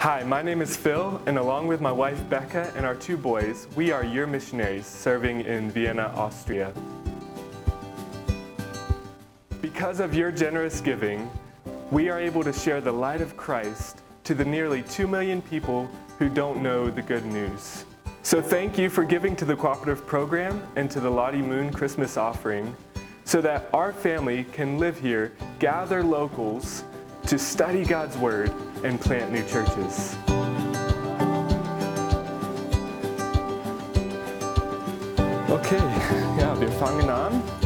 Hi, my name is Phil, and along with my wife Becca and our two boys, we are your missionaries serving in Vienna, Austria. Because of your generous giving, we are able to share the light of Christ to the nearly 2 million people who don't know the good news. So thank you for giving to the cooperative program and to the Lottie Moon Christmas offering so that our family can live here, gather locals to study God's Word and plant new churches. Okay, ja, wir fangen an.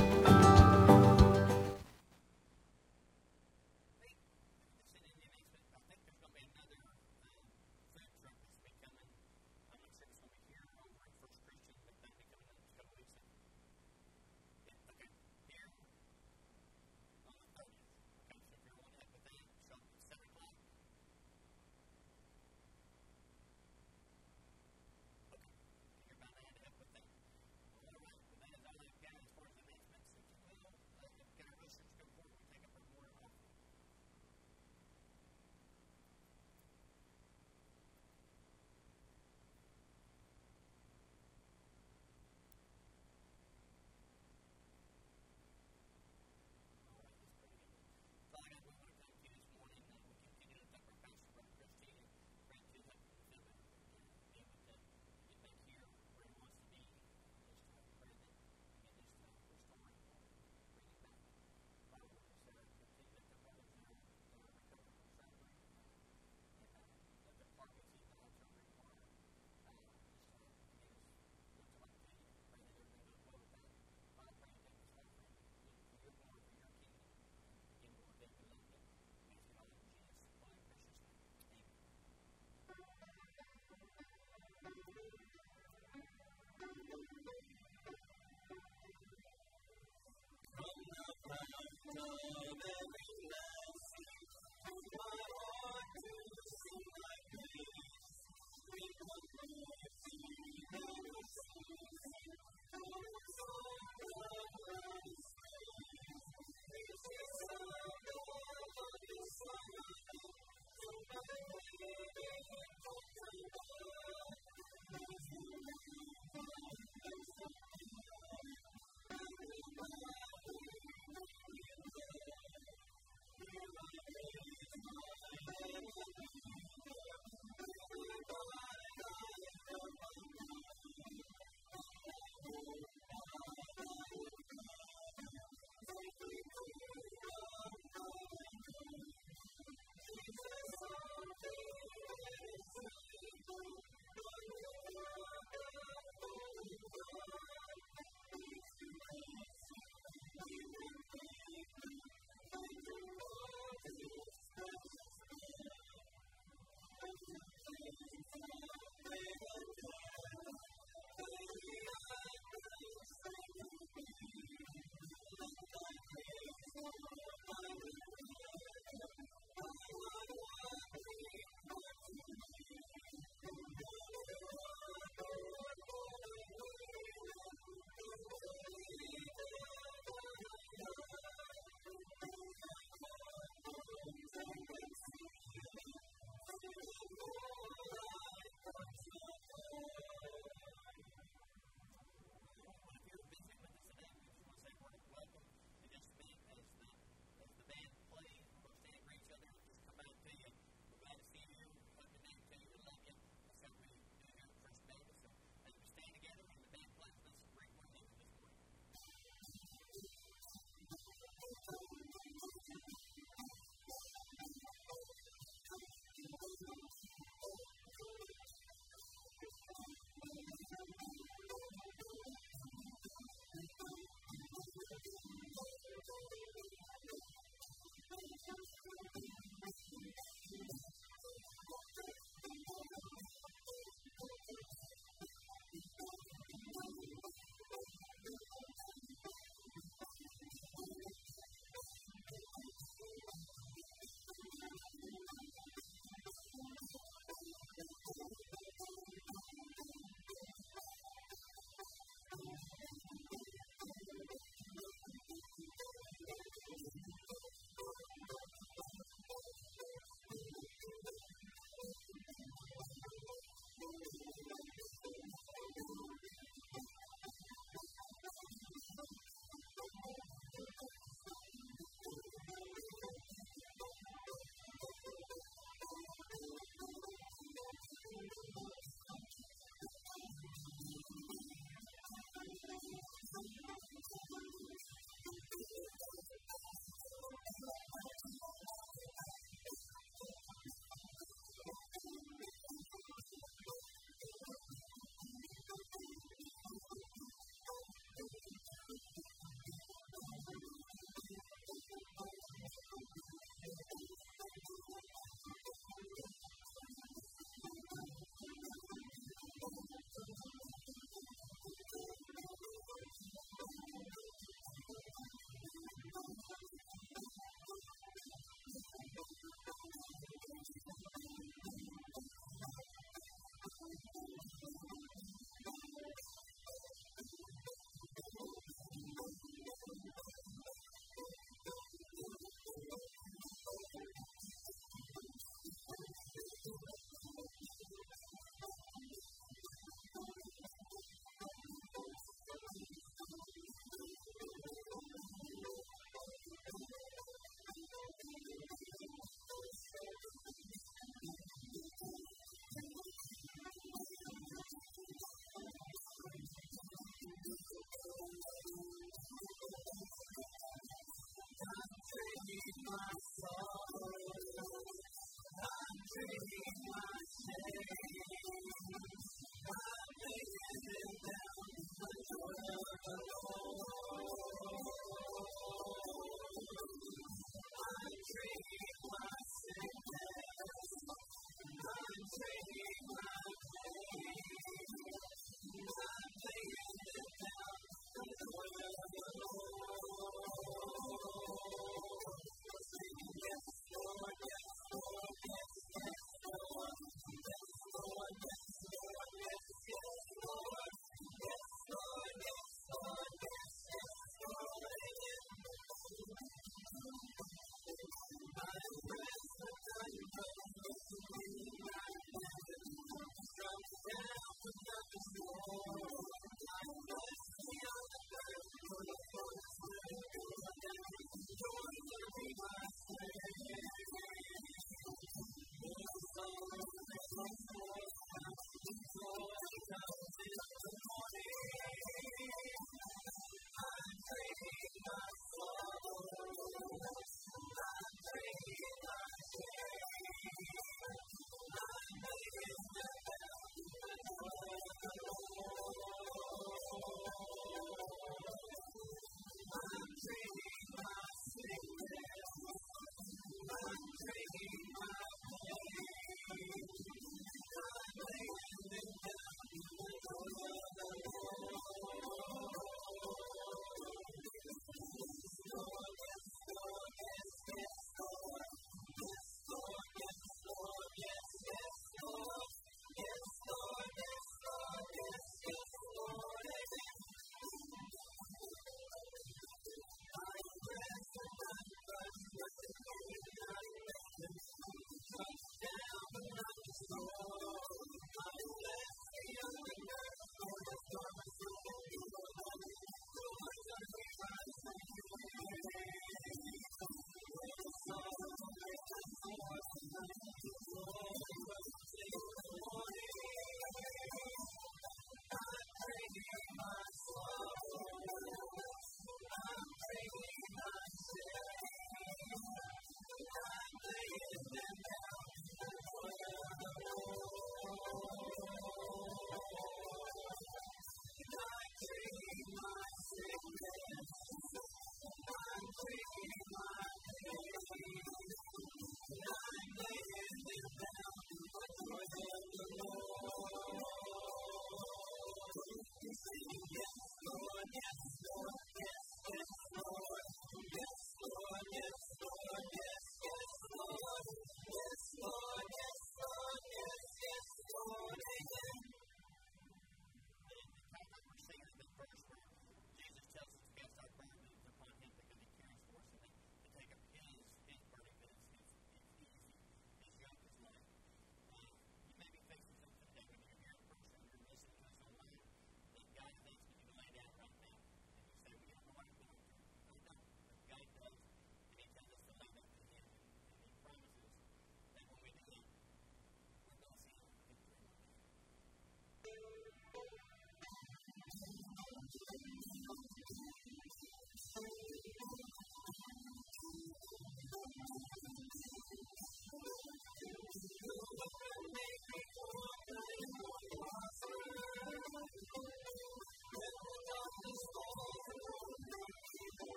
Lord.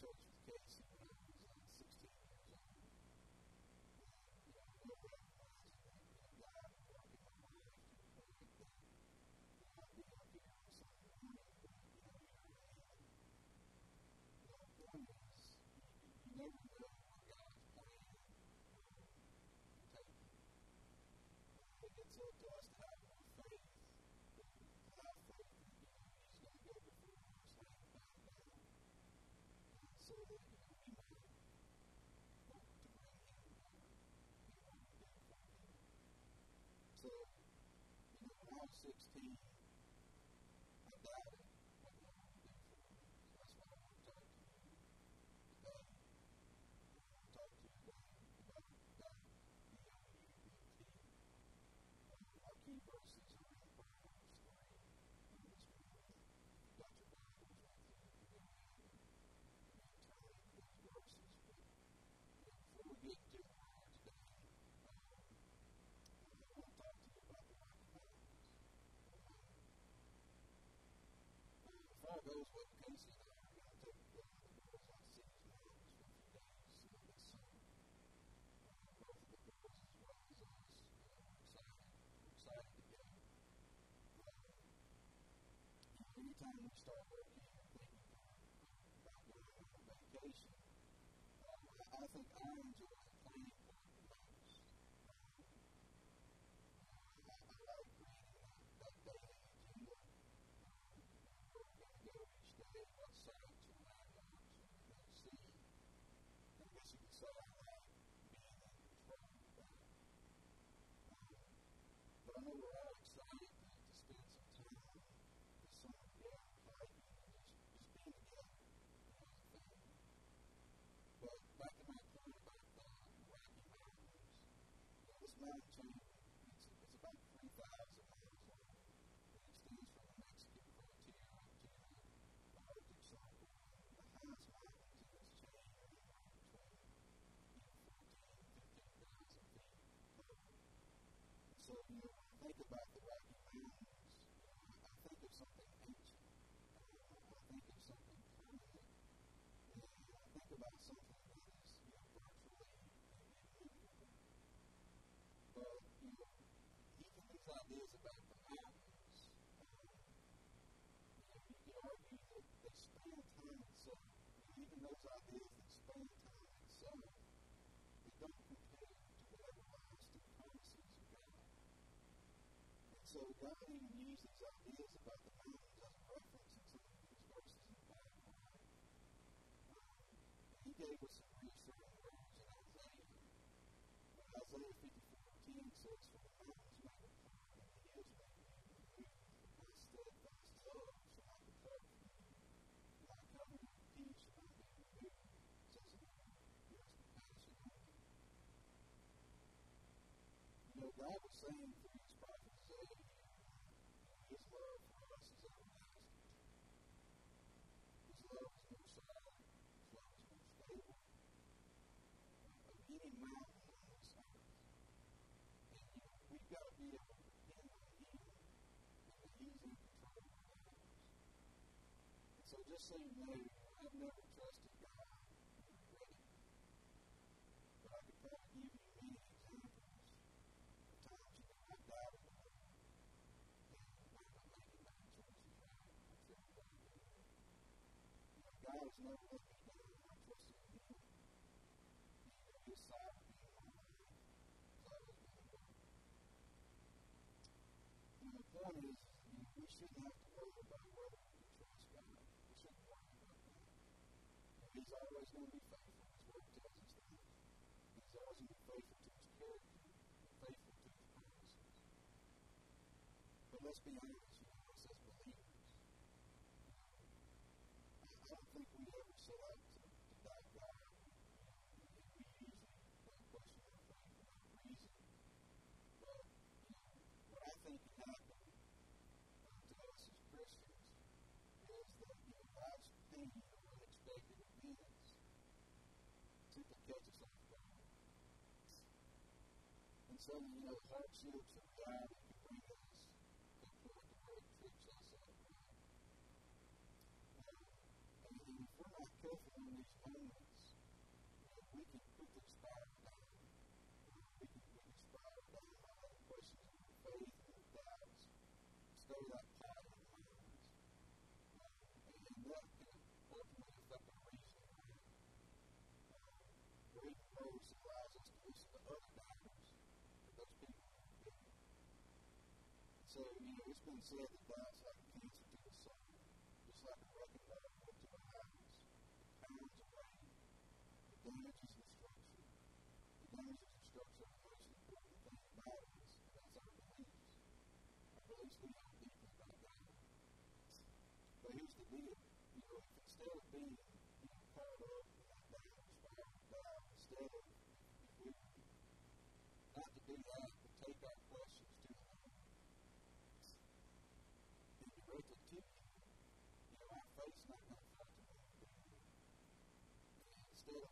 George's case 16 deals with comes to think about the Rocky Mountains, I think of something ancient. I think of something permanent. I think about something that is, you know, virtually immovable. But, you know, even these ideas about the God even used these ideas about the mountains as references reference in some of these verses in the Bible. Um, he gave us some reassuring words in Isaiah. When Isaiah 54 10 says, For the mountains may depart and the hills may be removed, but steadfast love shall not depart from you. My covenant of peace shall not be removed, says the Lord. There is compassion on you. You know, God was saying his love for us is everlasting. His love is more solid. His love is more stable. But any mountain on this earth, and you know, we've got to be able to depend on Him because He's in control of our lives. And so just so you know, I've never point is, we shouldn't have to worry about whether we trust God. We shouldn't worry about that. He's always going to be faithful. He's always faithful to his faithful to his promises. But let's be honest. Catch us off guard. And so, you know, hardships and reality can bring us to a point where it trips us up. And, if we're not careful in these moments, you know, we can quickly spiral down. Uh, we can quickly spiral down by having questions of faith and doubts. Stir that pot in our minds. Um, and, and that can ultimately affect our reasoning. Right? Um, reading Rose allows us to listen to other doubters, but those people are big. So, you know, it's been said that doubt's like cancer to the soul, just like a wrecking ball to a house. It pounds away. It damages the structure. It damages the structure of the most important thing about us, and that's our beliefs. Our beliefs we have deeply about God. But here's the deal. You know, if instead of being, you know, caught up in that downward spiral of doubt, instead of, if we not to do that, but take our questions to the Lord and direct it to Him, you know, our faith's not going to falter when we do that. And instead of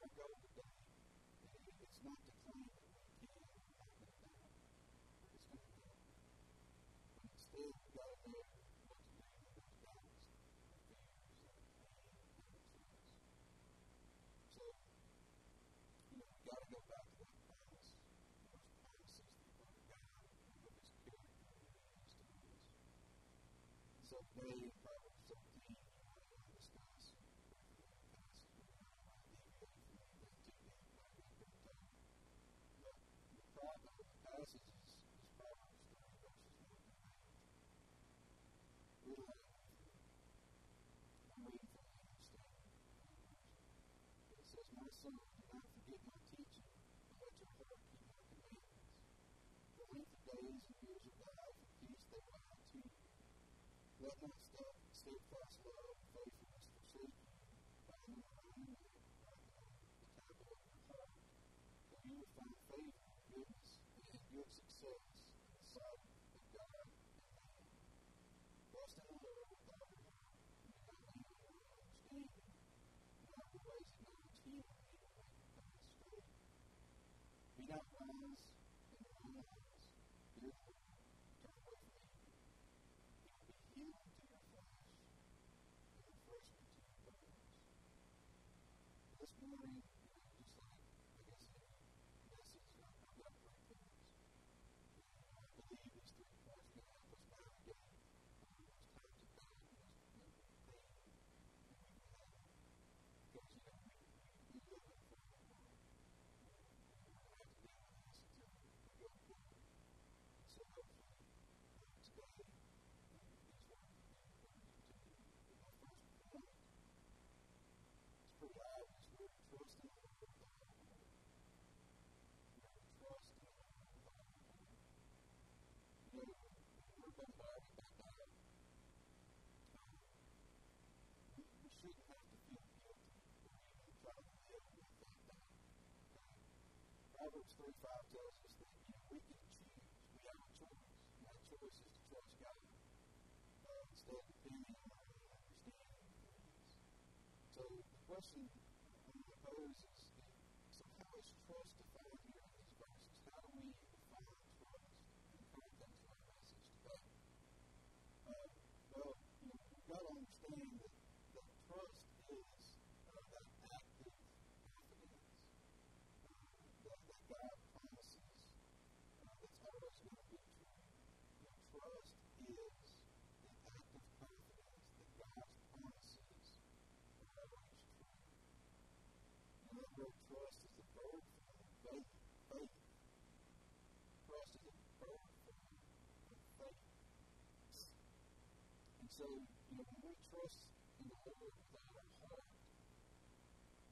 So, you know, got to go back to that that and. So in Proverbs 13, you want to discuss briefly a passage. We're not going to deviate from anything too deep by that great time. But the problem of the passage is, is Proverbs 3, verses 1 through 8. Read along with me. I'm reading from the English Standard Version. It says, My son, do not forget my teaching, but let your heart keep my commandments. For length of days and years of life and peace they will add to you. Let not step, steadfast love faithfulness forsake you. Bind them around the tablet of your heart. You will find favor goodness and good success in the sight of God and man. Trust in the Lord with all your heart, and do not lean on your understanding. In all your acknowledge Him, and. Be not wise in your own eyes. Fear the Lord. Turn away from evil. He will be healing to your flesh and refreshment to your bones. This morning, you know, just like I guess any message, I've I've got three points. And I believe these three points are going to help us navigate uh, those times of doubt and those you know, pain that we can have. Because, you know, we, we, we live in a fallen world. And we're going to have to deal with this until we go to glory. So hopefully, uh, today, uh, these words will be encouraging to you. But my first point is pretty obvious. We're to trust in the Lord with all our heart. We're to trust in the Lord with all our heart. You know, when we're bombarded by doubt, um, we, we shouldn't have to feel guilty or even try to live with that doubt. Okay? Proverbs 3 5 tells us that you know, we can choose. We have a choice. And that choice is to trust God uh, instead of depending on our own understanding. So the question to pose is, so how is trust defined here in these verses? How do we define trust in the context of our message today? Uh, well, you know, we've got to understand that, that trust is uh, that active confidence uh, that, that God promises uh, that's always going to be true. You know, trust is the active confidence that God's promises are always true. Another word, trust, is the verb form of faith. faith. Trust is a verb form of faith. And so, you know, when we trust in the Lord with all our heart,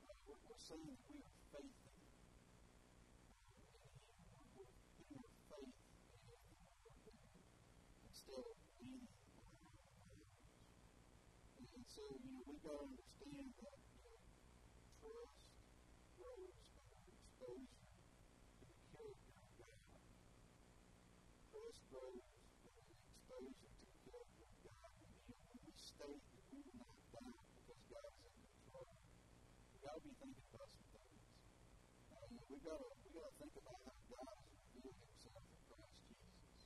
um, we're, we're saying that we are faith in Him. And we're putting our faith in instead of leaning on our own. And so, you know, we've got to understand that you know, trust grows under exposure to the character of God. Trust grows under exposure to the character of God. When, you know, when we state that we will not doubt because God is in control, we've got to be thinking about some things. Uh, you know, we've got we've got to think about how God has revealed himself in Christ Jesus.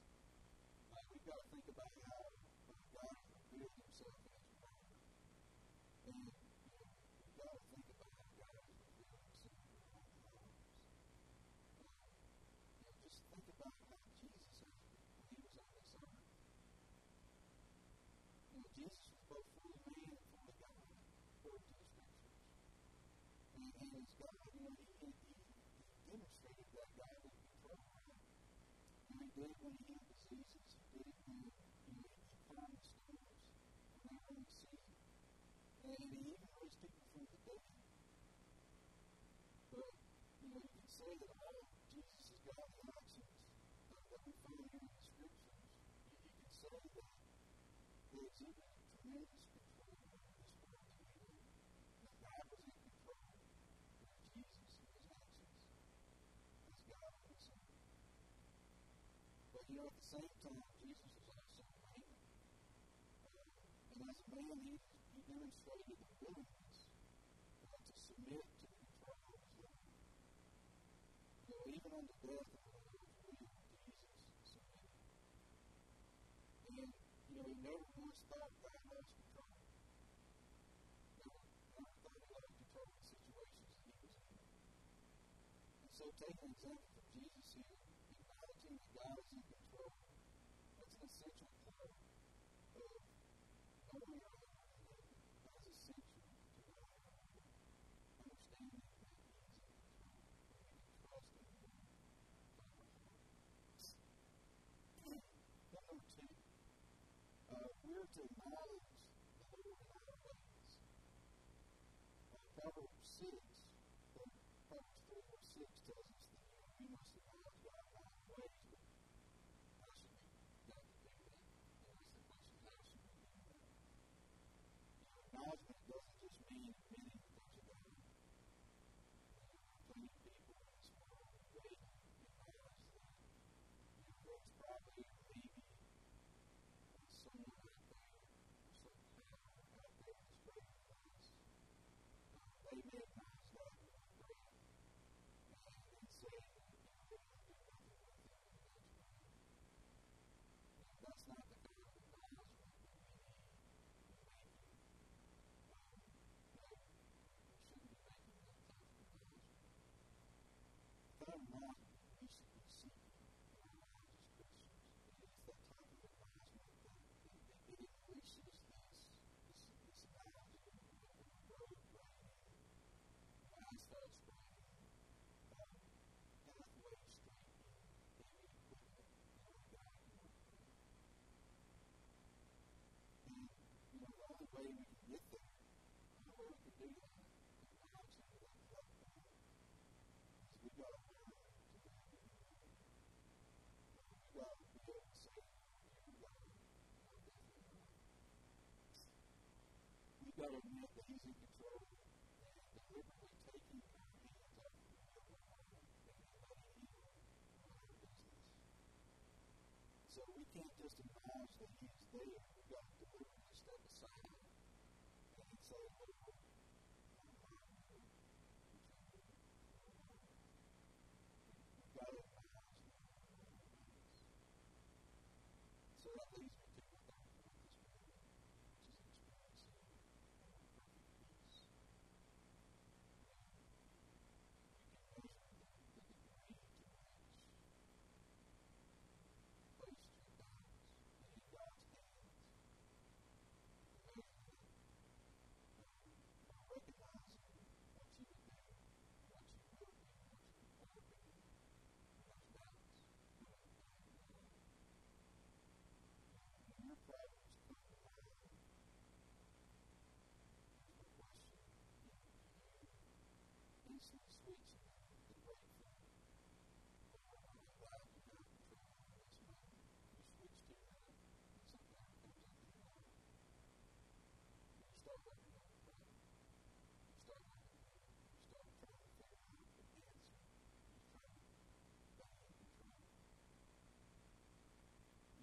Uh, we've got to think about how God has revealed himself in his word. And, you we've got to think about how God himself in you just think about how Jesus he was. You know, Jesus was both fully man and fully God, to God, you know, he, he, he demonstrated that God was control, right? Did when he healed diseases. He did it when, you he calmed the storms when they were on the sea. And he even raised people from the dead. But, you know, you can say that all Jesus' godly actions uh, that we find here in the scriptures, you, can say that they exhibited tremendous control over this world that we live in. That God was in control of Jesus and his actions as God on this earth. But you know, at the same time, Jesus was also a man. And as a man, he, he demonstrated a willingness uh, to submit to the control of his Lord. You know, even unto death the Lord's will, Jesus submitted. And, you know, he never once thought God lost control. Never, never thought he lost control of the situations that he was in. And so, take an example from Jesus here, acknowledging that God is in control. That's an essential part of knowing our Lord. That is essential to knowing our Lord. Understanding that He is in control. That we can trust in Him with our hearts. Point number two. Uh, we're to acknowledge the Lord in our ways. Proverbs 6, uh, Proverbs 3 verse 6 tells us that you know, must acknowledge God in our ways, but how should we got to do that? Question, how should we do that? You know, acknowledgement doesn't just mean admitting that there's a God. You know, there are plenty of people in this world who wait and acknowledge that, you know, there's probably or maybe someone out there or some power out there that's greater than us. Uh, they may acknowledge that with a prayer and, and say that, you know, they won't do nothing with him eventually. You know, that's not the kind of acknowledgement that we need to be making. Um, no, we shouldn't be making that type of acknowledgement. That acknowledgement that we should be seeking in our lives as Christians. It is that type of acknowledgement that, that, that it increases this, this, this acknowledgement of the road grading, asphalt spraying, um, pathway straightening, heavy equipment, you know, God can work through. And, you know, the only way we can get there, the only way we can do that, acknowledging that that platform, is we got to learn to live in the Lord. We got to be able to say, you got to, you know, definitely not. We've got to admit that He's in control and deliberately taking our hands off the wheel of our and letting Him run our business. So we can't just acknowledge that He is there.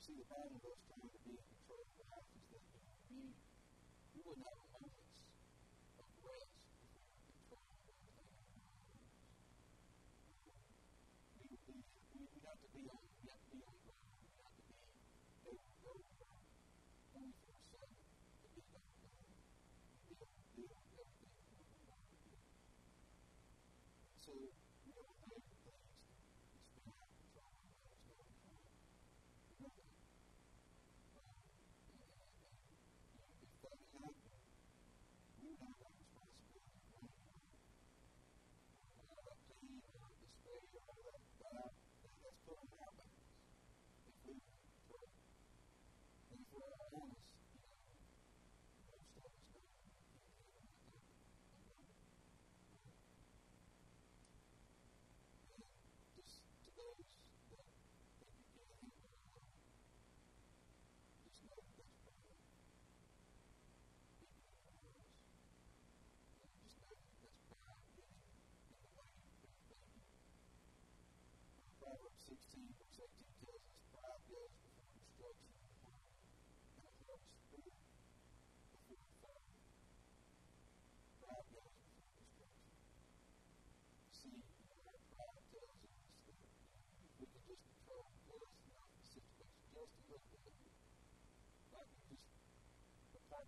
see the Bible goes down to being control of life is that you we you wouldn't have moments of rest if we were controlling everything in our lives. We would be we have to be on we have to be on ground. We have to be able to go to ground twenty four seven to be able to go to be able to deal with everything that we want to do. So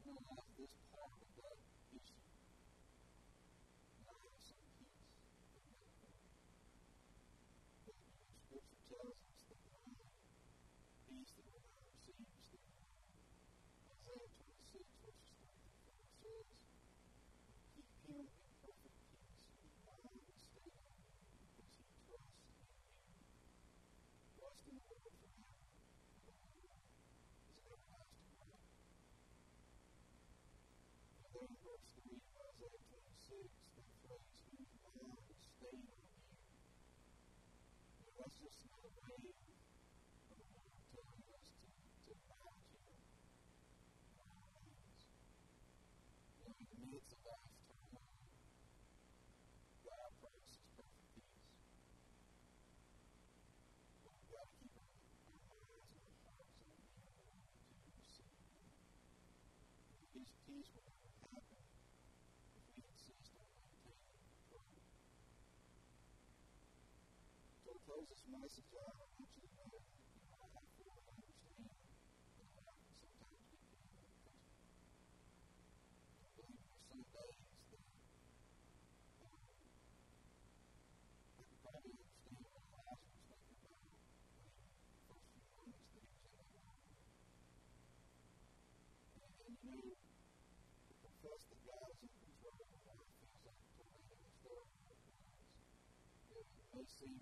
not this is what will happen if we insist on maintaining control. So, this message those same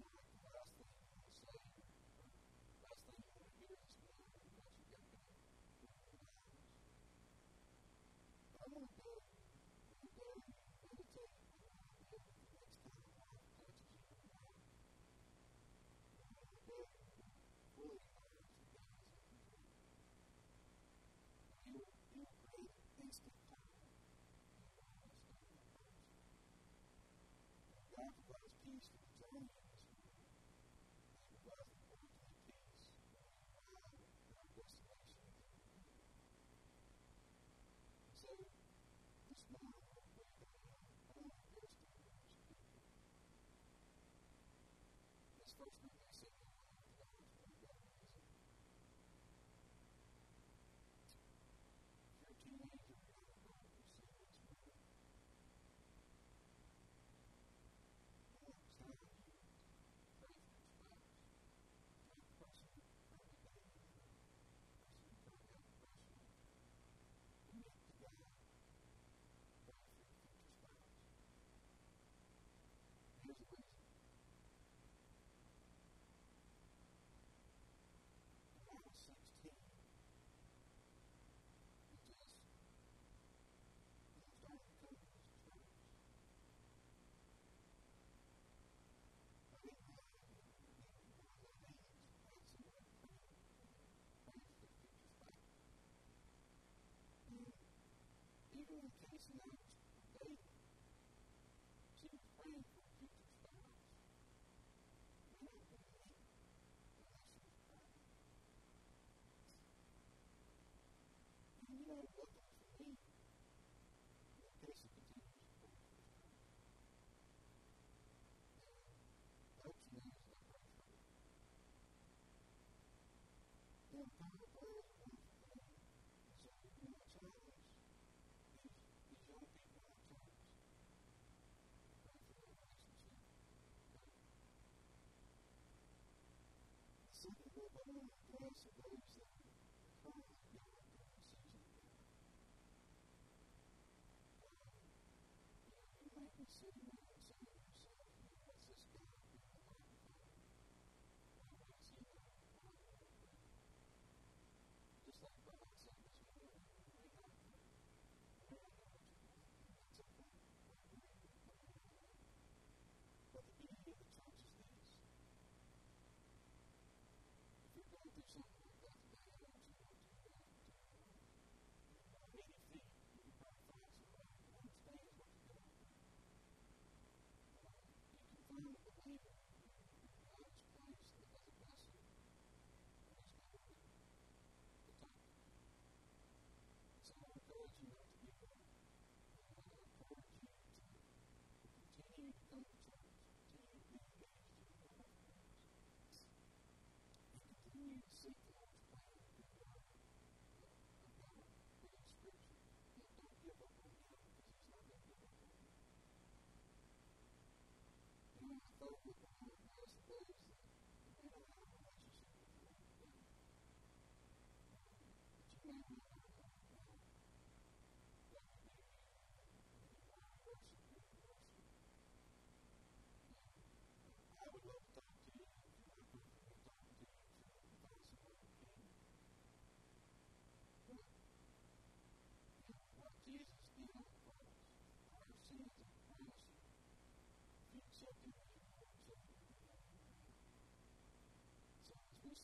putting in place of those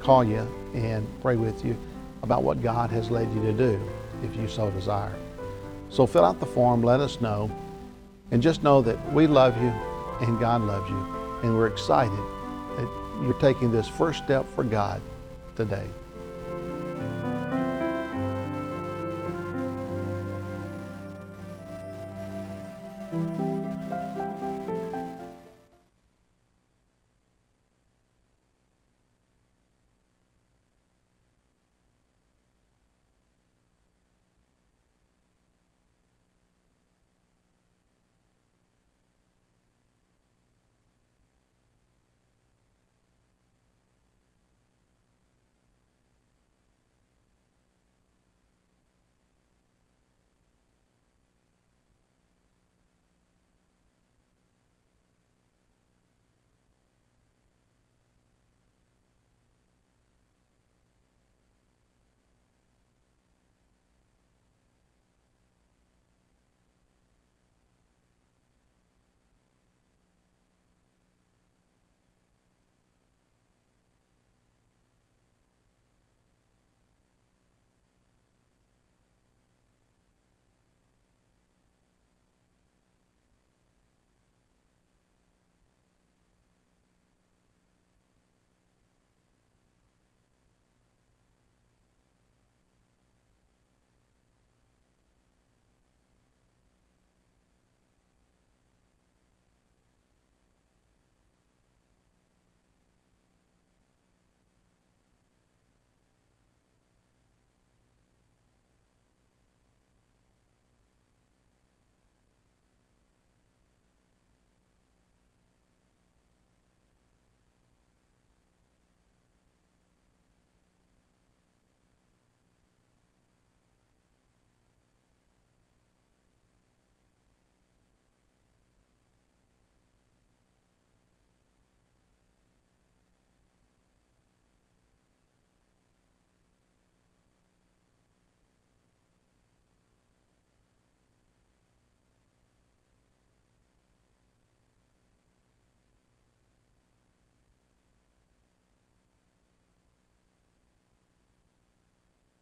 call you and pray with you about what God has led you to do if you so desire. So fill out the form, let us know, and just know that we love you and God loves you, and we're excited that you're taking this first step for God today.